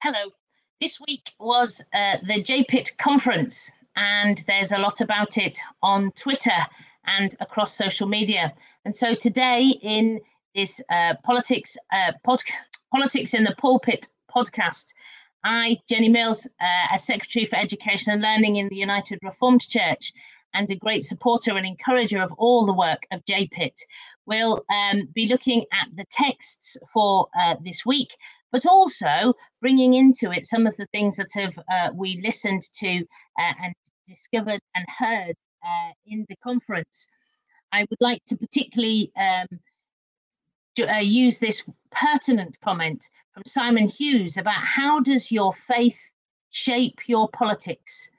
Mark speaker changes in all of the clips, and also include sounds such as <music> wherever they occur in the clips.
Speaker 1: Hello. This week was uh, the JPIT conference, and there's a lot about it on Twitter and across social media. And so today, in this uh, politics uh, pod- politics in the pulpit podcast, I, Jenny Mills, uh, as Secretary for Education and Learning in the United Reformed Church, and a great supporter and encourager of all the work of JPIT, will um, be looking at the texts for uh, this week but also bringing into it some of the things that have uh, we listened to uh, and discovered and heard uh, in the conference. I would like to particularly um, uh, use this pertinent comment from Simon Hughes about how does your faith shape your politics?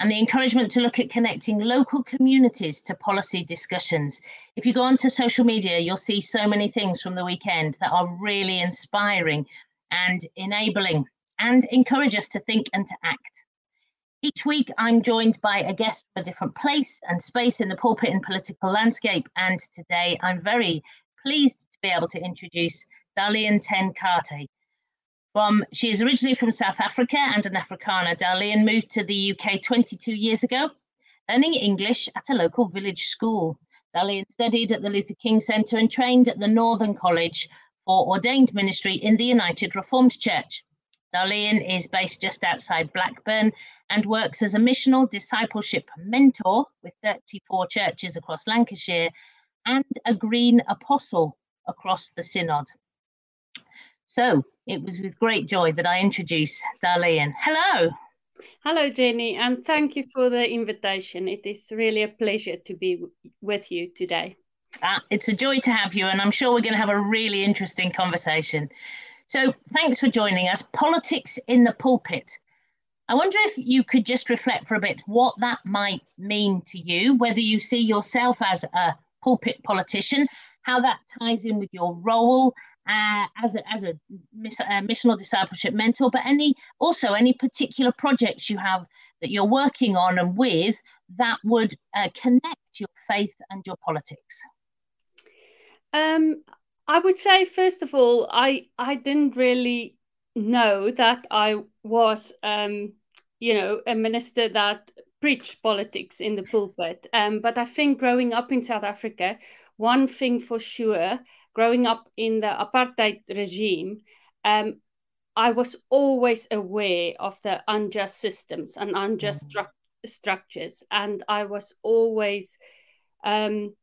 Speaker 1: and the encouragement to look at connecting local communities to policy discussions. If you go onto social media, you'll see so many things from the weekend that are really inspiring and enabling and encourage us to think and to act. Each week, I'm joined by a guest from a different place and space in the pulpit and political landscape. And today, I'm very pleased to be able to introduce Darlene Ten Kate. From, she is originally from South Africa and an Afrikaner. Darlene moved to the UK 22 years ago, learning English at a local village school. Darlene studied at the Luther King Centre and trained at the Northern College for ordained ministry in the United Reformed Church. Darlene is based just outside Blackburn and works as a missional discipleship mentor with 34 churches across Lancashire and a green apostle across the synod. So it was with great joy that I introduce Darlene. Hello.
Speaker 2: Hello, Jenny, and thank you for the invitation. It is really a pleasure to be with you today.
Speaker 1: Uh, it's a joy to have you, and I'm sure we're going to have a really interesting conversation. So, thanks for joining us. Politics in the pulpit. I wonder if you could just reflect for a bit what that might mean to you, whether you see yourself as a pulpit politician, how that ties in with your role uh, as a, as a, miss, a missional discipleship mentor, but any also any particular projects you have that you're working on and with that would uh, connect your faith and your politics.
Speaker 2: Um, I would say first of all, I I didn't really know that I was, um, you know, a minister that preached politics in the pulpit. Um, but I think growing up in South Africa, one thing for sure, growing up in the apartheid regime, um, I was always aware of the unjust systems and unjust mm-hmm. stru- structures, and I was always um,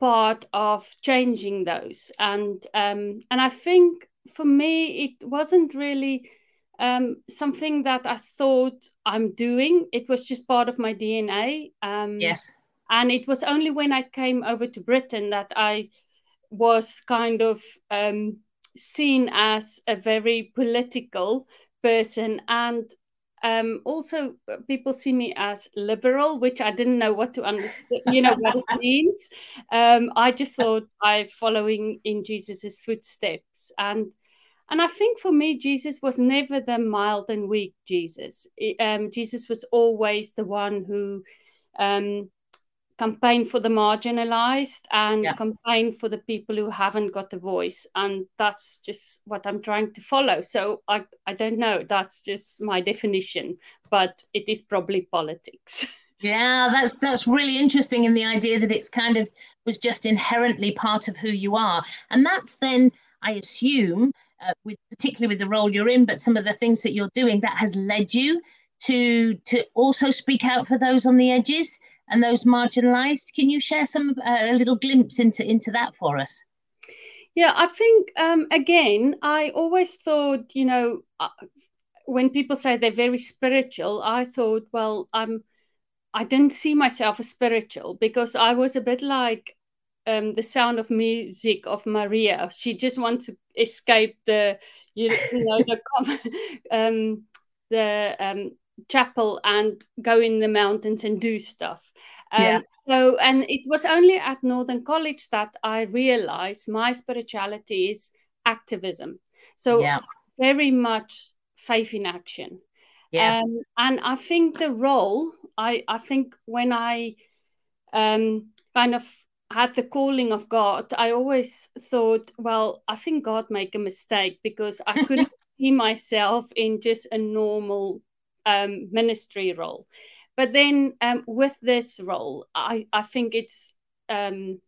Speaker 2: part of changing those and um, and I think for me it wasn't really um, something that I thought I'm doing. It was just part of my DNA.
Speaker 1: Um, yes.
Speaker 2: And it was only when I came over to Britain that I was kind of um, seen as a very political person and um, also, uh, people see me as liberal, which I didn't know what to understand, you know, what it <laughs> means. Um, I just thought I'm following in Jesus's footsteps, and and I think for me, Jesus was never the mild and weak Jesus. Um, Jesus was always the one who um, campaign for the marginalized and yeah. campaign for the people who haven't got a voice and that's just what i'm trying to follow. So i i don't know that's just my definition but it is probably politics. <laughs>
Speaker 1: Yeah that's that's really interesting in the idea that it's kind of was just inherently part of who you are. And that's then i assume uh, with particularly with the role you're in but some of the things that you're doing that has led you to to also speak out for those on the edges and those marginalized. Can you share some uh, a little glimpse into into that for us?
Speaker 2: Yeah, I think um, again, I always thought, you know, uh, when people say they're very spiritual, I thought, well, I'm, I didn't see myself as spiritual because I was a bit like um, the sound of music of Maria. She just wants to escape the, you, you know, the, <laughs> um, the um, chapel and go in the mountains and do stuff. Um, yeah. So, and it was only at Northern College that I realized my spirituality is activism. So, yeah. very much faith in action. Yeah. Um, and I think the role, I, I think when I um, kind of had the calling of God, I always thought, well, I think God made a mistake because I couldn't <laughs> see myself in just a normal um, ministry role. But then um, with this role, I, I think it's um,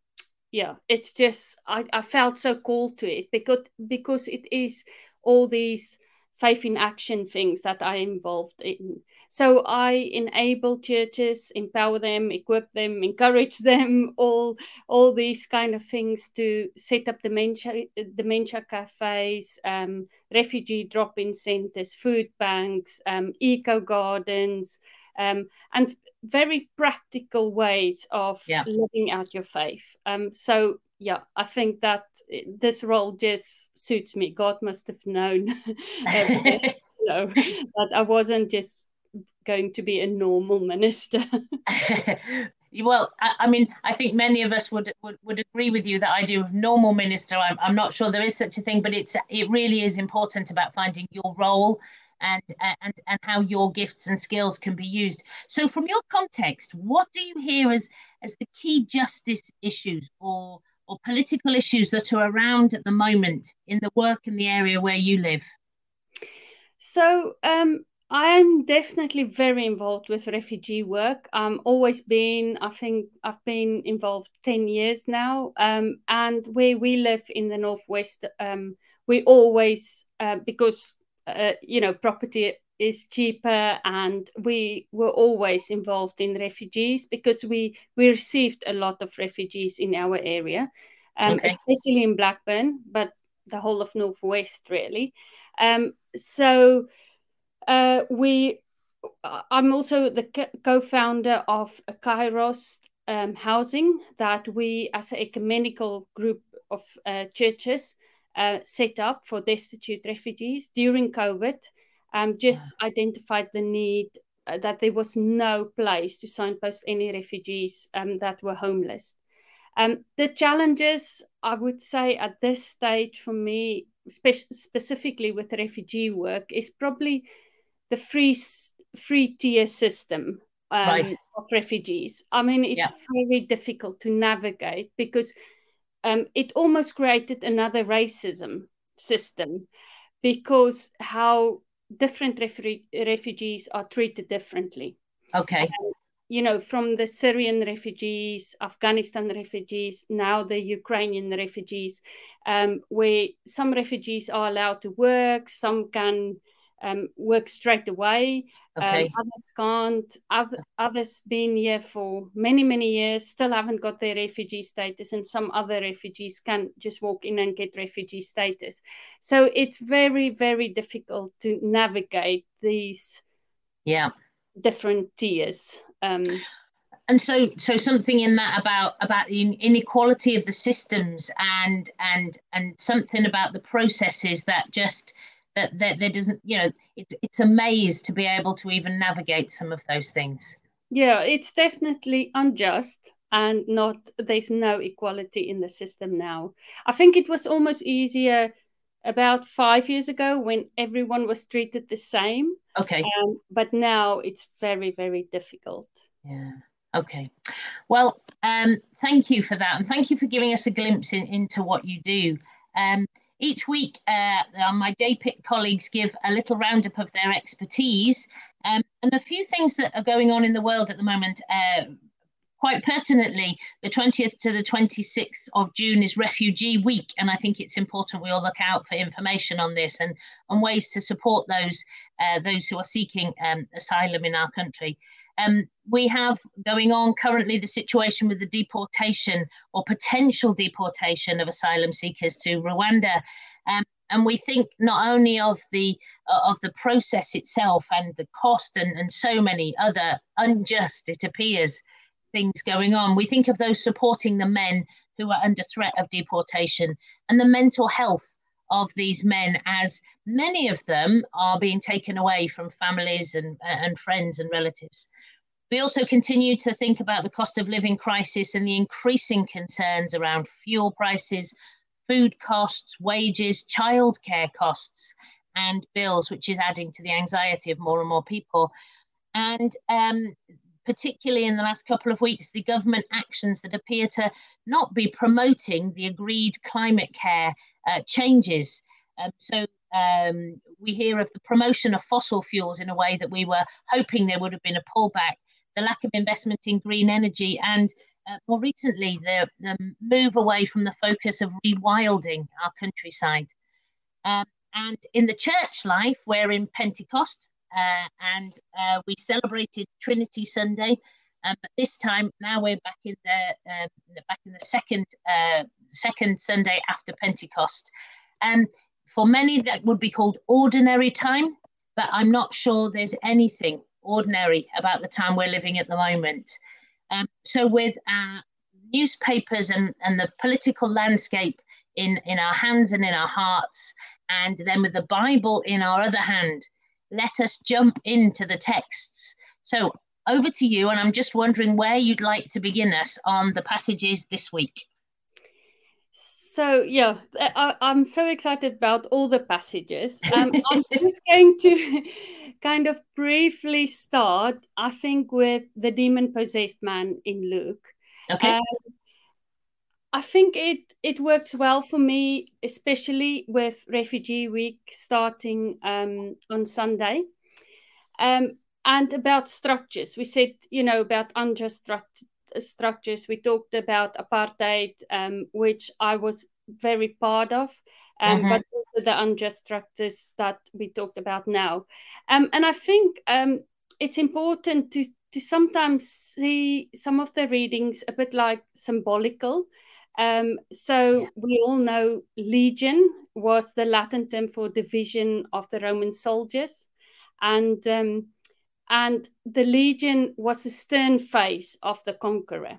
Speaker 2: yeah, it's just I, I felt so called to it because because it is all these faith in action things that I involved in. So I enable churches, empower them, equip them, encourage <laughs> them, all all these kind of things to set up dementia dementia cafes, um, refugee drop-in centers, food banks, um, eco gardens, um, and very practical ways of yeah. living out your faith. Um, so yeah, I think that eh, this role just suits me. God must have known, <laughs> you know, <laughs> that I wasn't just going to be a normal minister. <laughs>
Speaker 1: well, I, I, mean, I think many of us would, would would agree with you that I do normal minister. I'm, I'm not sure there is such a thing, but it's it really is important about finding your role and and and how your gifts and skills can be used. So, from your context, what do you hear as as the key justice issues or or political issues that are around at the moment in the work in the area where you live?
Speaker 2: So, um, I'm definitely very involved with refugee work. I'm always been, I think I've been involved 10 years now. Um, and where we live in the Northwest, um, we always, uh, because, uh, you know, property is cheaper and we were always involved in refugees because we we received a lot of refugees in our area um, okay. especially in blackburn but the whole of northwest really um, so uh, we i'm also the co-founder of kairos um, housing that we as an ecumenical group of uh, churches uh, set up for destitute refugees during covid um, just yeah. identified the need uh, that there was no place to signpost any refugees um, that were homeless. Um, the challenges, I would say, at this stage for me, spe- specifically with refugee work, is probably the free free tier system um, right. of refugees. I mean, it's yeah. very difficult to navigate because um, it almost created another racism system because how different refu- refugees are treated differently.
Speaker 1: Okay. Um,
Speaker 2: you know, from the Syrian refugees, Afghanistan refugees, now the Ukrainian refugees, um, where some refugees are allowed to work, some can um, work straight away. Um, okay. Um, others can't. Other, others been here for many, many years, still haven't got their refugee status, and some other refugees can just walk in and get refugee status. So it's very, very difficult to navigate these
Speaker 1: yeah
Speaker 2: different tiers. Um,
Speaker 1: and so so something in that about about the inequality of the systems and and and something about the processes that just that, that there doesn't you know it's it's a maze to be able to even navigate some of those things.
Speaker 2: Yeah it's definitely unjust and not there's no equality in the system now. I think it was almost easier about five years ago when everyone was treated the same
Speaker 1: okay. um,
Speaker 2: but now it's very very difficult.
Speaker 1: Yeah okay. Well um thank you for that and thank you for giving us a glimpse in, into what you do. Um each week, uh, my JPIT colleagues give a little roundup of their expertise um, and a few things that are going on in the world at the moment. Uh, quite pertinently, the 20th to the 26th of June is Refugee Week, and I think it's important we all look out for information on this and, and ways to support those uh, those who are seeking um, asylum in our country. Um, we have going on currently the situation with the deportation or potential deportation of asylum seekers to Rwanda. Um, and we think not only of the uh, of the process itself and the cost and, and so many other unjust, it appears, things going on. We think of those supporting the men who are under threat of deportation and the mental health of these men as many of them are being taken away from families and, and friends and relatives. We also continue to think about the cost of living crisis and the increasing concerns around fuel prices, food costs, wages, childcare costs, and bills, which is adding to the anxiety of more and more people. And um, particularly in the last couple of weeks, the government actions that appear to not be promoting the agreed climate care uh, changes Um, so um, we hear of the promotion of fossil fuels in a way that we were hoping there would have been a pullback, the lack of investment in green energy, and uh, more recently, the, the move away from the focus of rewilding our countryside. Um, and in the church life, we're in Pentecost, uh, and uh, we celebrated Trinity Sunday. Um, but this time, now we're back in the uh, back in the second uh, second Sunday after Pentecost. Um, for many, that would be called ordinary time, but I'm not sure there's anything ordinary about the time we're living at the moment. Um, so, with our newspapers and, and the political landscape in, in our hands and in our hearts, and then with the Bible in our other hand, let us jump into the texts. So, over to you, and I'm just wondering where you'd like to begin us on the passages this week.
Speaker 2: So yeah, I, am so excited about all the passages. Um, I'm <laughs> just going to <laughs> kind of briefly start, I think, with the demon possessed man in Luke.
Speaker 1: Okay. Um,
Speaker 2: I think it it works well for me, especially with Refugee Week starting um, on Sunday. Um, and about structures, we said, you know, about unjust struct- structures. We talked about apartheid, um, which I was very part of, um, mm-hmm. but also the unjust structures that we talked about now. Um, and I think um, it's important to to sometimes see some of the readings a bit like symbolical. Um, so yeah. we all know legion was the Latin term for division of the Roman soldiers, and um, and the legion was the stern face of the conqueror.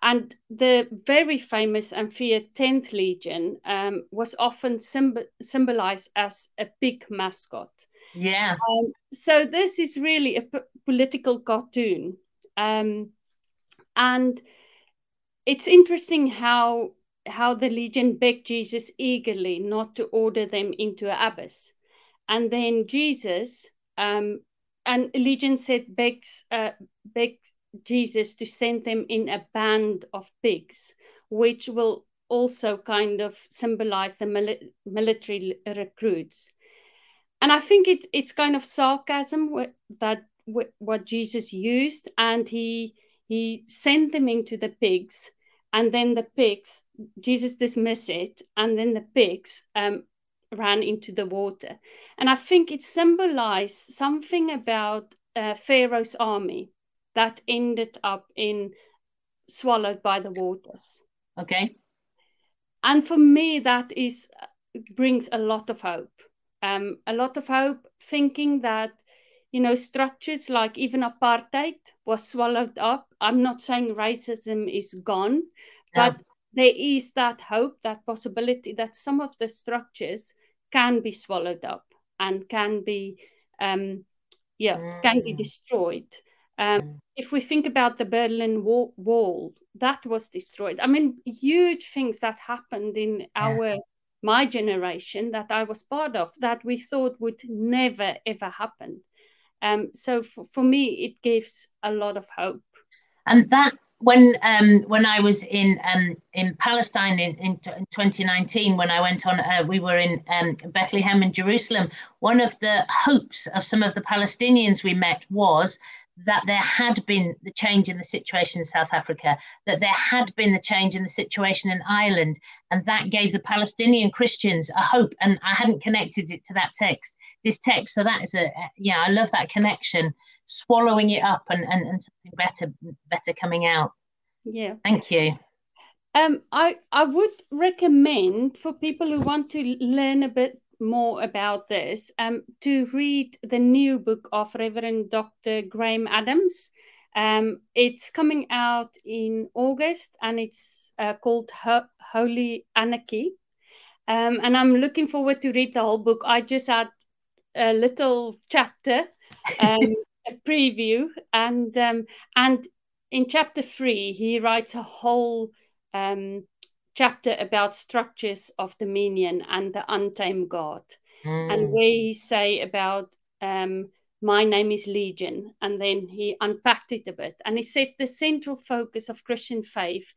Speaker 2: And the very famous and feared 10th Legion um, was often symb- symbolized as a big mascot.
Speaker 1: Yeah.
Speaker 2: Um, so this is really a p- political cartoon. Um, and it's interesting how how the legion begged Jesus eagerly not to order them into an abyss. And then Jesus um, and Legion said begs uh, begs Jesus to send them in a band of pigs, which will also kind of symbolize the mili- military recruits. And I think it's it's kind of sarcasm that what Jesus used, and he he sent them into the pigs, and then the pigs Jesus dismissed it, and then the pigs um, ran into the water. And I think it symbolized something about uh, Pharaoh's army that ended up in swallowed by the waters.
Speaker 1: Okay.
Speaker 2: And for me, that is brings a lot of hope. Um, a lot of hope, thinking that you know structures like even apartheid was swallowed up. I'm not saying racism is gone, yeah. but there is that hope, that possibility that some of the structures can be swallowed up and can be um, yeah mm. can be mm. destroyed um, mm. if we think about the berlin wall, wall, that was destroyed i mean huge things that happened in our my generation that i was part of that we thought would never ever happen um, so for, for me it gives a lot of hope
Speaker 1: and that when um, when I was in um, in Palestine in, in, in 2019, when I went on, uh, we were in um, Bethlehem and Jerusalem. One of the hopes of some of the Palestinians we met was that there had been the change in the situation in South Africa, that there had been the change in the situation in Ireland, and that gave the Palestinian Christians a hope. And I hadn't connected it to that text, this text. So that is a, yeah, I love that connection, swallowing it up and, and, and something better, better coming out.
Speaker 2: Yeah.
Speaker 1: Thank you.
Speaker 2: Um, I, I would recommend for people who want to learn a bit more about this, um, to read the new book of Reverend Dr. Graham Adams. Um, it's coming out in August and it's uh, called Ho- Holy Anarchy. Um, and I'm looking forward to read the whole book. I just had a little chapter, um, <laughs> a preview, and um, and in chapter three he writes a whole um, chapter about structures of dominion and the untamed God, mm. and where he say about um, my name is Legion, and then he unpacked it a bit, and he said the central focus of Christian faith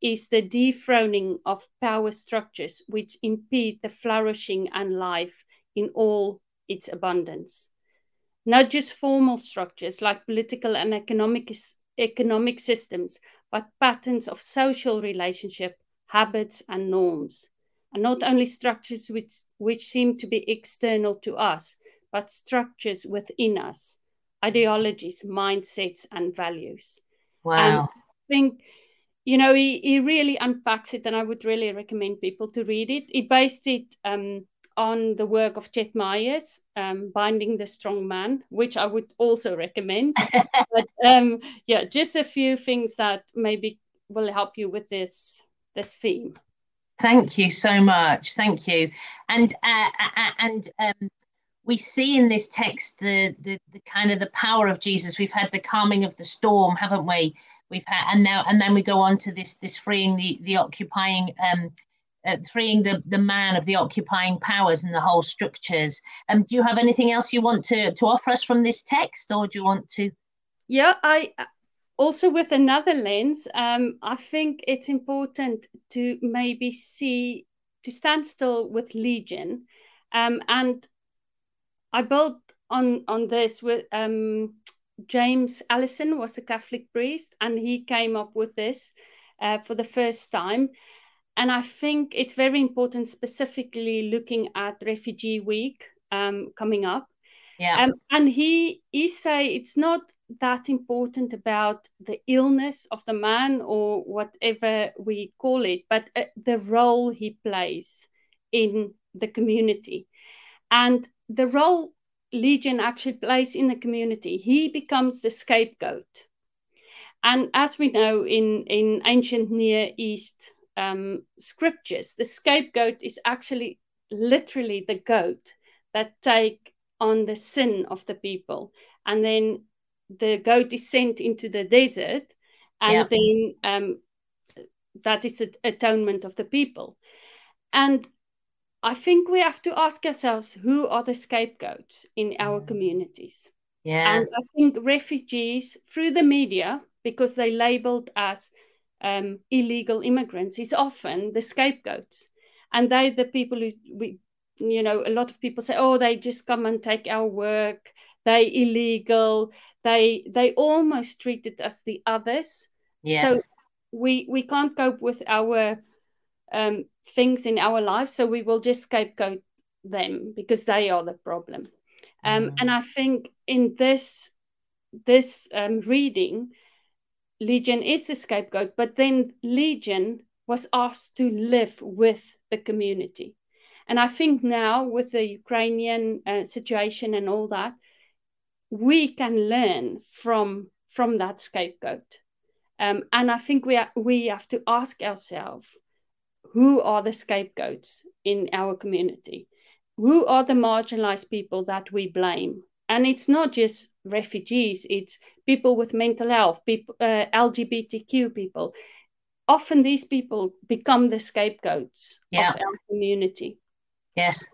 Speaker 2: is the dethroning of power structures which impede the flourishing and life in all its abundance. Not just formal structures like political and economic, economic systems, but patterns of social relationship, habits, and norms. And not only structures which, which seem to be external to us, but structures within us, ideologies, mindsets, and values.
Speaker 1: Wow. And I
Speaker 2: think you know, he, he really unpacks it, and I would really recommend people to read it. He based it um, on the work of Ched Myers, um, Binding the Strong Man, which I would also recommend. <laughs> but um, yeah, just a few things that maybe will help you with this this theme.
Speaker 1: Thank you so much. Thank you. And uh, uh, uh and um, we see in this text the, the the kind of the power of Jesus. We've had the calming of the storm, haven't we? we've had and now and then we go on to this this freeing the the occupying um uh, freeing the the man of the occupying powers and the whole structures um do you have anything else you want to to offer us from this text or do you want to
Speaker 2: yeah i also with another lens um i think it's important to maybe see to stand still with legion um and i built on on this with um James Alison was a Catholic priest, and he came up with this uh, for the first time. And I think it's very important, specifically looking at Refugee Week um, coming up.
Speaker 1: Yeah. Um,
Speaker 2: and he he say it's not that important about the illness of the man or whatever we call it, but uh, the role he plays in the community, and the role Legion actually plays in the community. He becomes the scapegoat. And as we know in, in ancient Near East um, scriptures, the scapegoat is actually literally the goat that take on the sin of the people. And then the goat is sent into the desert, and yeah. then um, that is the atonement of the people. And I think we have to ask ourselves who are the scapegoats in our communities.
Speaker 1: Yeah.
Speaker 2: And I think refugees through the media, because they labeled as um, illegal immigrants, is often the scapegoats. And they the people who we you know, a lot of people say, oh, they just come and take our work, they illegal, they they almost treat it as the others.
Speaker 1: Yes. So
Speaker 2: we we can't cope with our um, things in our life so we will just scapegoat them because they are the problem um, mm. and i think in this this um, reading legion is the scapegoat but then legion was asked to live with the community and i think now with the ukrainian uh, situation and all that we can learn from from that scapegoat um, and i think we, are, we have to ask ourselves who are the scapegoats in our community? Who are the marginalized people that we blame? And it's not just refugees, it's people with mental health, people, uh, LGBTQ people. Often these people become the scapegoats yeah. of our community.
Speaker 1: Yes.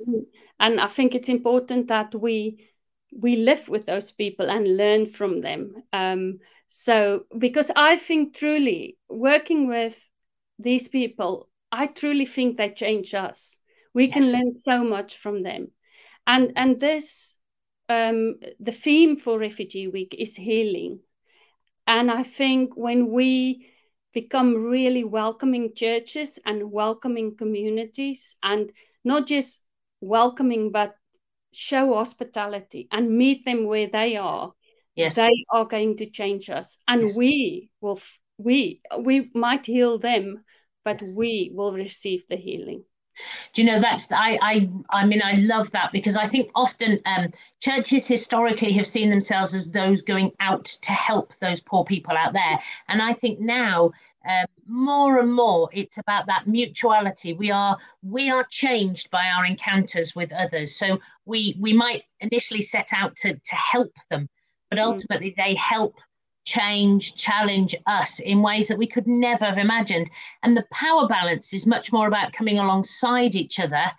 Speaker 2: And I think it's important that we we live with those people and learn from them. Um, so because I think truly working with these people I truly think they change us. We yes. can learn so much from them. And and this um, the theme for Refugee Week is healing. And I think when we become really welcoming churches and welcoming communities, and not just welcoming, but show hospitality and meet them where they are,
Speaker 1: yes.
Speaker 2: they are going to change us. And yes. we will, we, we might heal them, but yes. we will receive the healing
Speaker 1: do you know that's i i i mean i love that because i think often um, churches historically have seen themselves as those going out to help those poor people out there and i think now um, more and more it's about that mutuality we are we are changed by our encounters with others so we we might initially set out to to help them but mm. ultimately they help change, challenge us in ways that we could never have imagined. And the power balance is much more about coming alongside each other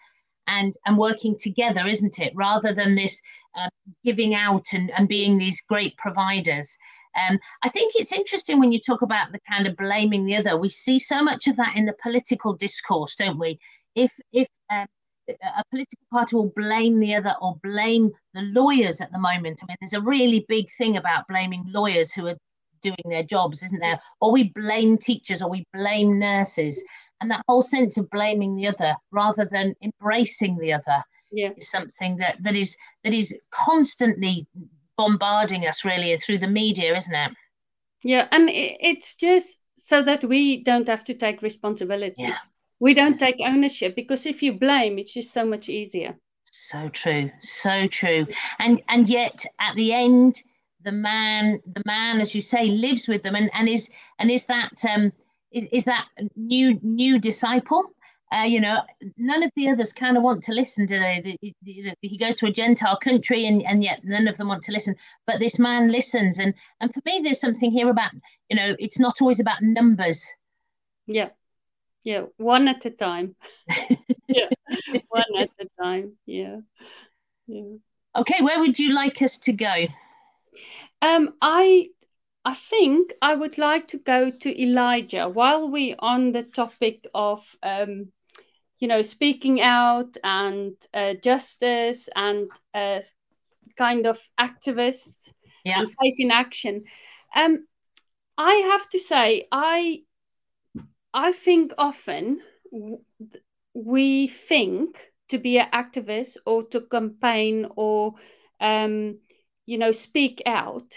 Speaker 1: and and working together, isn't it? Rather than this uh, giving out and, and being these great providers. Um, I think it's interesting when you talk about the kind of blaming the other. We see so much of that in the political discourse, don't we? If if um, a political party will blame the other or blame the lawyers at the moment. I mean, there's a really big thing about blaming lawyers who are doing their jobs, isn't there? Or we blame teachers or we blame nurses. And that whole sense of blaming the other rather than embracing the other
Speaker 2: yeah.
Speaker 1: is something that, that is that is constantly bombarding us really through the media, isn't it?
Speaker 2: Yeah, and it's just so that we don't have to take responsibility.
Speaker 1: Yeah.
Speaker 2: We don't take ownership because if you blame, it's just so much easier.
Speaker 1: So true, so true. And and yet at the end, the man, the man, as you say, lives with them and, and is and is that um is, is that new new disciple uh, you know, none of the others kind of want to listen to the, the, the, he goes to a Gentile country and, and yet none of them want to listen. But this man listens. And, and for me, there's something here about, you know, it's not always about numbers.
Speaker 2: Yeah. Yeah. One at a time. <laughs> yeah. One at a time. Yeah. Yeah.
Speaker 1: Okay. Where would you like us to go?
Speaker 2: Um, I I think I would like to go to Elijah while we're on the topic of um, you know, speaking out and uh, justice and uh, kind of activists
Speaker 1: yeah.
Speaker 2: and faith in action. Um, I have to say, I I think often we think to be an activist or to campaign or um, you know speak out.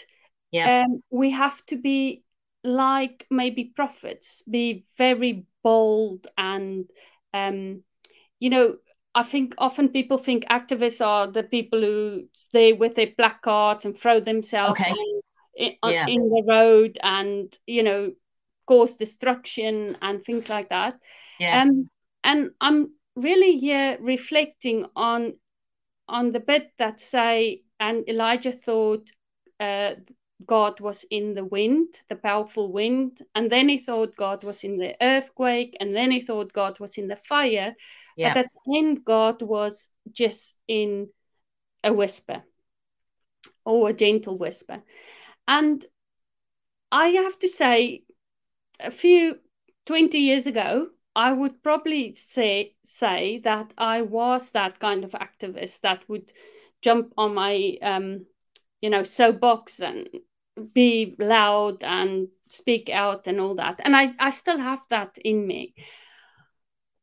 Speaker 1: Yeah.
Speaker 2: Um, we have to be like maybe prophets, be very bold and um, you know, I think often people think activists are the people who stay with their placards and throw themselves
Speaker 1: okay.
Speaker 2: in, yeah. in the road and you know cause destruction and things like that.
Speaker 1: Yeah.
Speaker 2: Um, and I'm really here reflecting on on the bit that say and Elijah thought uh, God was in the wind, the powerful wind, and then he thought God was in the earthquake, and then he thought God was in the fire.
Speaker 1: Yeah.
Speaker 2: But at the end, God was just in a whisper or a gentle whisper. And I have to say, a few 20 years ago, I would probably say say that I was that kind of activist that would jump on my um, you know soapbox and be loud and speak out and all that. And I, I still have that in me.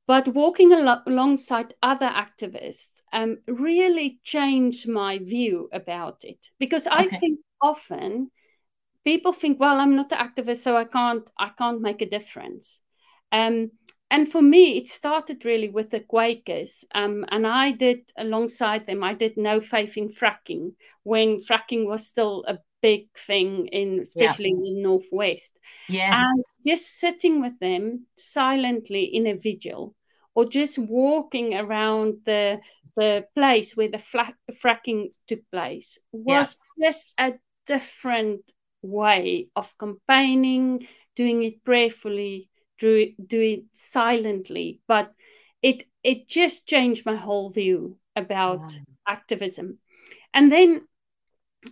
Speaker 2: But walking al- alongside other activists um, really changed my view about it because I okay. think often people think, well, I'm not an activist, so I can't I can't make a difference. Um, and for me, it started really with the Quakers, um, and I did alongside them. I did no faith in fracking when fracking was still a big thing in especially yeah. in the northwest
Speaker 1: yes.
Speaker 2: and just sitting with them silently in a vigil or just walking around the the place where the fracking took place was yeah. just a different way of campaigning doing it prayerfully do, do it silently but it it just changed my whole view about activism and then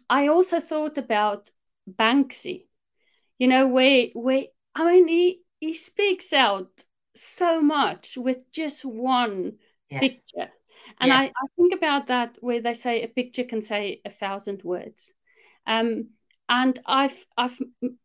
Speaker 2: I also thought about Banksy, you know, where where I mean he he speaks out so much with just one yes. picture. And yes. I, I think about that where they say a picture can say a thousand words. Um, and I've I've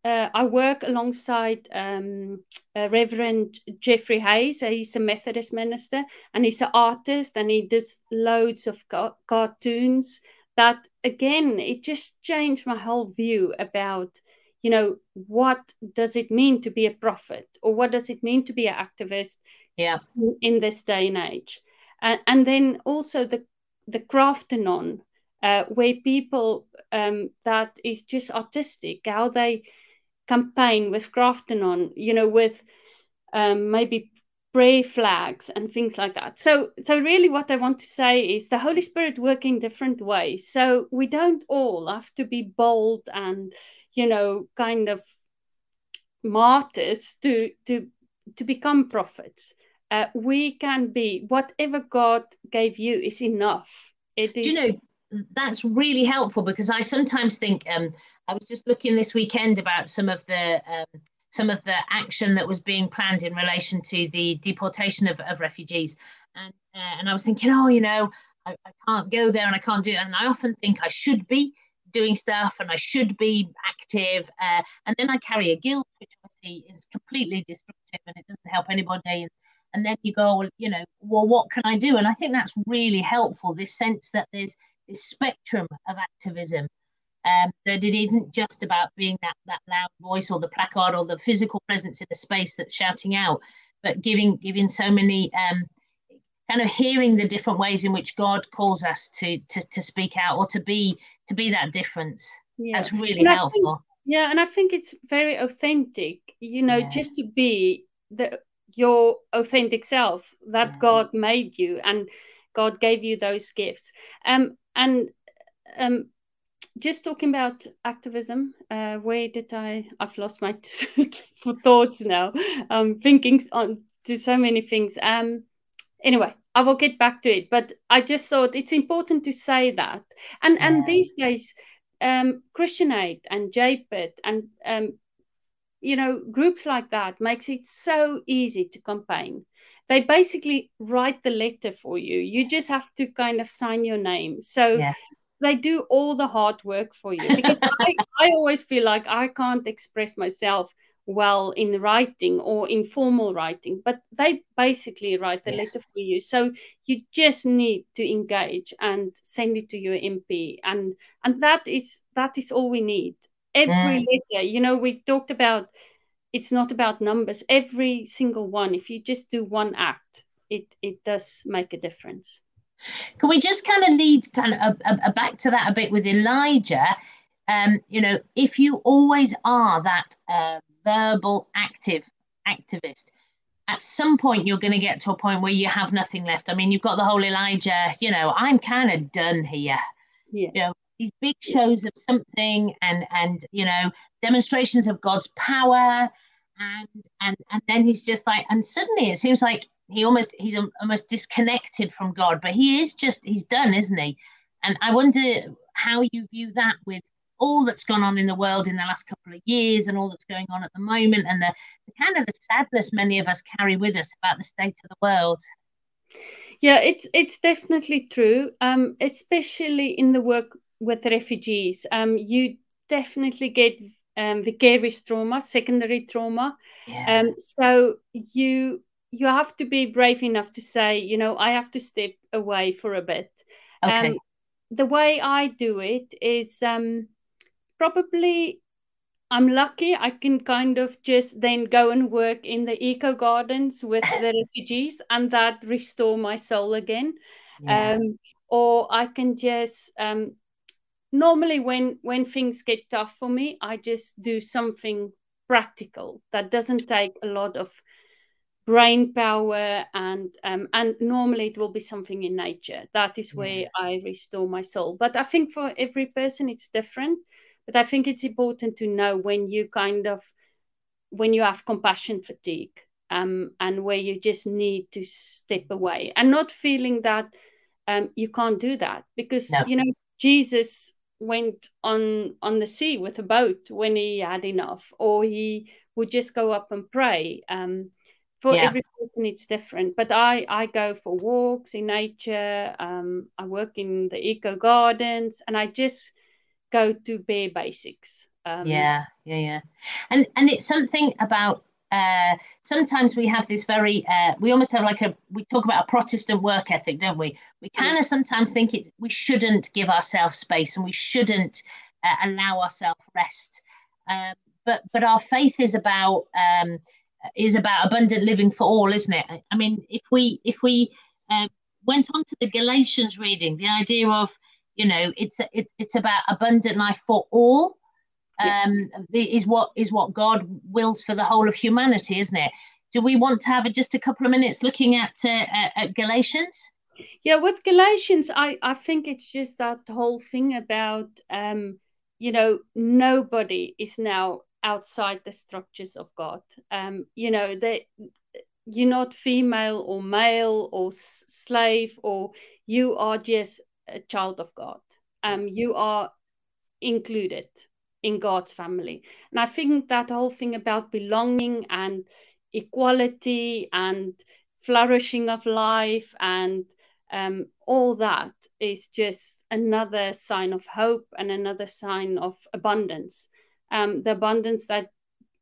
Speaker 2: uh, I work alongside um, uh, Reverend Jeffrey Hayes. He's a Methodist minister, and he's an artist, and he does loads of ca- cartoons that again it just changed my whole view about you know what does it mean to be a prophet? Or what does it mean to be an activist
Speaker 1: yeah.
Speaker 2: in this day and age? And, and then also the the craftanon uh, where people um, that is just artistic how they campaign with craftanon you know with um, maybe prayer flags and things like that. So, so really, what I want to say is the Holy Spirit work in different ways. So we don't all have to be bold and, you know, kind of martyrs to to to become prophets. Uh, we can be whatever God gave you is enough. It is.
Speaker 1: Do you know? that's really helpful because I sometimes think um, I was just looking this weekend about some of the um, some of the action that was being planned in relation to the deportation of, of refugees, and uh, and I was thinking, oh, you know, I, I can't go there and I can't do that, and I often think I should be doing stuff and I should be active, uh, and then I carry a guilt, which obviously is completely destructive and it doesn't help anybody. And then you go, well, you know, well, what can I do? And I think that's really helpful. This sense that there's this spectrum of activism um, that it isn't just about being that that loud voice or the placard or the physical presence in the space that's shouting out, but giving giving so many um, kind of hearing the different ways in which God calls us to to to speak out or to be to be that difference. Yeah. That's really and helpful.
Speaker 2: Think, yeah, and I think it's very authentic. You know, yeah. just to be the your authentic self that yeah. God made you and God gave you those gifts. Um, and um, just talking about activism uh, where did i i've lost my <laughs> thoughts now. Um thinking on to so many things. Um anyway i will get back to it but i just thought it's important to say that. And yeah. and these days um christian aid and jpit and um you know groups like that makes it so easy to campaign. They basically write the letter for you. You just have to kind of sign your name. So yes they do all the hard work for you because <laughs> I, I always feel like I can't express myself well in writing or in formal writing, but they basically write the yes. letter for you. So you just need to engage and send it to your MP, and and that is that is all we need. Every mm. letter, you know, we talked about it's not about numbers. Every single one, if you just do one act, it it does make a difference.
Speaker 1: Can we just kind of lead kind of a, a, a back to that a bit with Elijah? Um, you know, if you always are that uh, verbal active activist, at some point you're going to get to a point where you have nothing left. I mean, you've got the whole Elijah. You know, I'm kind of done here. Yeah. You know, these big shows of something and and you know demonstrations of God's power and and and then he's just like and suddenly it seems like he almost he's almost disconnected from God, but he is just he's done, isn't he? And I wonder how you view that with all that's gone on in the world in the last couple of years and all that's going on at the moment and the, the kind of the sadness many of us carry with us about the state of the world.
Speaker 2: Yeah, it's it's definitely true, um, especially in the work with refugees. Um, you definitely get um, vicarious trauma, secondary trauma. Yeah. Um, so you you have to be brave enough to say, you know, I have to step away for a bit. Okay. Um, the way I do it is um, probably I'm lucky I can kind of just then go and work in the eco gardens with <coughs> the refugees and that restore my soul again. Yeah. Um, or I can just um, normally when when things get tough for me, I just do something practical that doesn't take a lot of brain power and um, and normally it will be something in nature that is where yeah. i restore my soul but i think for every person it's different but i think it's important to know when you kind of when you have compassion fatigue um, and where you just need to step away and not feeling that um, you can't do that because no. you know jesus went on on the sea with a boat when he had enough or he would just go up and pray um, for yeah. every person it's different but i i go for walks in nature um, i work in the eco gardens and i just go to bare basics
Speaker 1: um, yeah yeah yeah. And and it's something about uh, sometimes we have this very uh, we almost have like a we talk about a protestant work ethic don't we? We kind of sometimes think it we shouldn't give ourselves space and we shouldn't uh, allow ourselves rest. Um, but but our faith is about um, is about abundant living for all, isn't it? I mean, if we if we um, went on to the Galatians reading, the idea of you know it's a, it, it's about abundant life for all um, yeah. is what is what God wills for the whole of humanity, isn't it? Do we want to have a, just a couple of minutes looking at, uh, at Galatians?
Speaker 2: Yeah, with Galatians, I I think it's just that whole thing about um, you know nobody is now outside the structures of God. Um, you know, that you're not female or male or slave, or you are just a child of God. Um, you are included in God's family. And I think that whole thing about belonging and equality and flourishing of life and um, all that is just another sign of hope and another sign of abundance. Um, the abundance that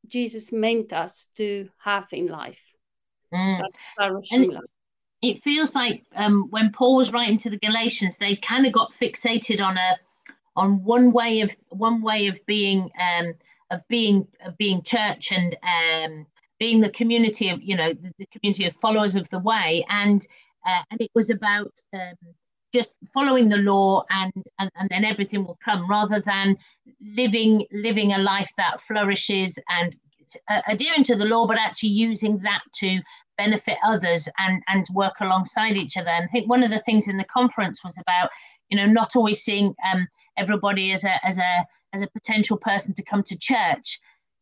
Speaker 2: Jesus meant us to have in life.
Speaker 1: Mm. It feels like um, when Paul was writing to the Galatians, they kind of got fixated on a on one way of one way of being um, of being of being church and um, being the community of you know the, the, community of followers of the way, and uh, and it was about um, just following the law and, and and then everything will come, rather than living living a life that flourishes and uh, adhering to the law, but actually using that to benefit others and and work alongside each other. And I think one of the things in the conference was about you know not always seeing um, everybody as a as a as a potential person to come to church,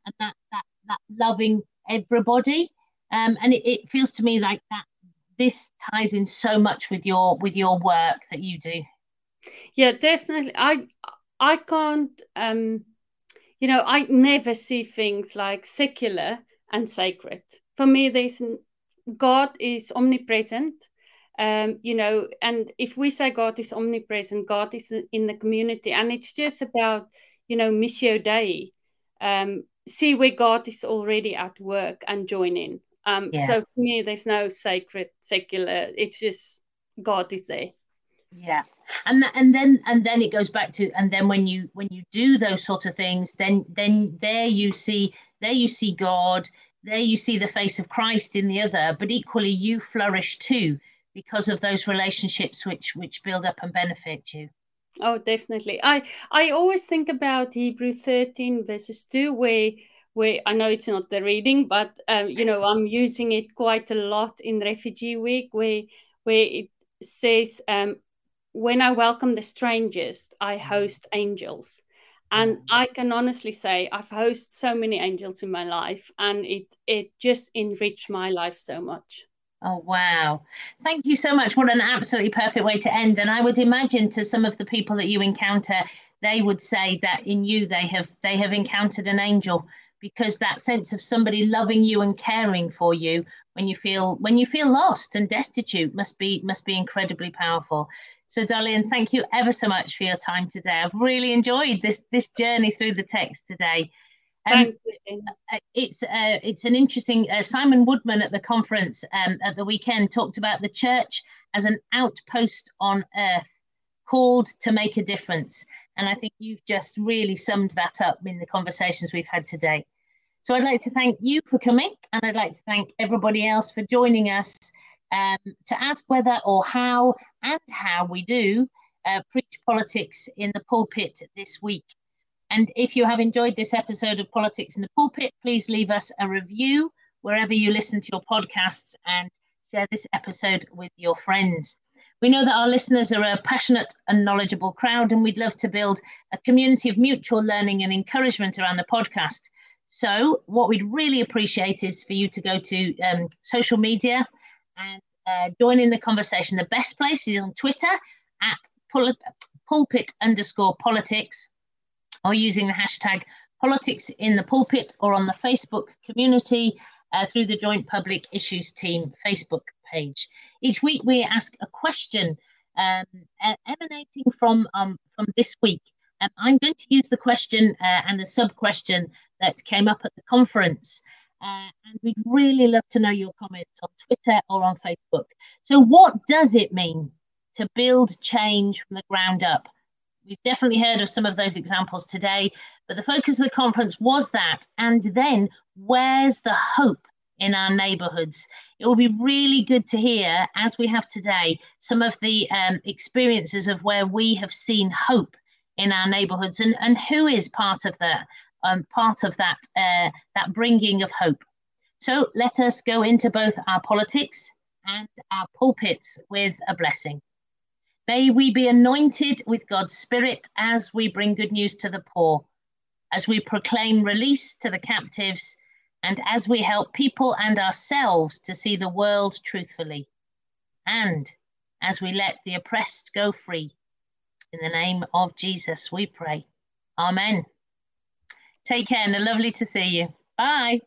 Speaker 1: and that that that loving everybody. Um, and it, it feels to me like that this ties in so much with your with your work that you do.
Speaker 2: Yeah, definitely. I I can't um you know, I never see things like secular and sacred. For me, there's God is omnipresent. Um, you know, and if we say God is omnipresent, God is in the community, and it's just about, you know, missio dei. Um, see where God is already at work and join in. Um, yeah. So for me, there's no sacred, secular. It's just God is there.
Speaker 1: Yeah, and that, and then and then it goes back to and then when you when you do those sort of things, then then there you see there you see God, there you see the face of Christ in the other, but equally you flourish too because of those relationships which which build up and benefit you.
Speaker 2: Oh, definitely. I I always think about Hebrew thirteen verses two where where I know it's not the reading, but um, you know I'm using it quite a lot in Refugee Week, where where it says, um, "When I welcome the strangers, I mm-hmm. host angels." And mm-hmm. I can honestly say I've hosted so many angels in my life, and it it just enriched my life so much.
Speaker 1: Oh wow! Thank you so much. What an absolutely perfect way to end. And I would imagine to some of the people that you encounter, they would say that in you they have they have encountered an angel because that sense of somebody loving you and caring for you when you feel when you feel lost and destitute must be must be incredibly powerful. So, Darlene, thank you ever so much for your time today. I've really enjoyed this this journey through the text today. Um, uh, it's uh, it's an interesting. Uh, Simon Woodman at the conference um, at the weekend talked about the church as an outpost on earth, called to make a difference. And I think you've just really summed that up in the conversations we've had today. So I'd like to thank you for coming, and I'd like to thank everybody else for joining us um, to ask whether or how and how we do uh, preach politics in the pulpit this week. And if you have enjoyed this episode of Politics in the Pulpit, please leave us a review wherever you listen to your podcast and share this episode with your friends. We know that our listeners are a passionate and knowledgeable crowd, and we'd love to build a community of mutual learning and encouragement around the podcast. So, what we'd really appreciate is for you to go to um, social media and uh, join in the conversation. The best place is on Twitter at pul- pulpit underscore politics or using the hashtag politics in the pulpit or on the Facebook community uh, through the Joint Public Issues Team Facebook page. Each week we ask a question um, emanating from um, from this week I'm going to use the question uh, and the sub question that came up at the conference. Uh, and we'd really love to know your comments on Twitter or on Facebook. So, what does it mean to build change from the ground up? We've definitely heard of some of those examples today, but the focus of the conference was that. And then, where's the hope in our neighborhoods? It will be really good to hear, as we have today, some of the um, experiences of where we have seen hope in our neighborhoods and, and who is part of that um, part of that uh, that bringing of hope? So let us go into both our politics and our pulpits with a blessing. May we be anointed with god's spirit as we bring good news to the poor as we proclaim release to the captives and as we help people and ourselves to see the world truthfully and as we let the oppressed go free In the name of Jesus, we pray. Amen. Take care and lovely to see you. Bye.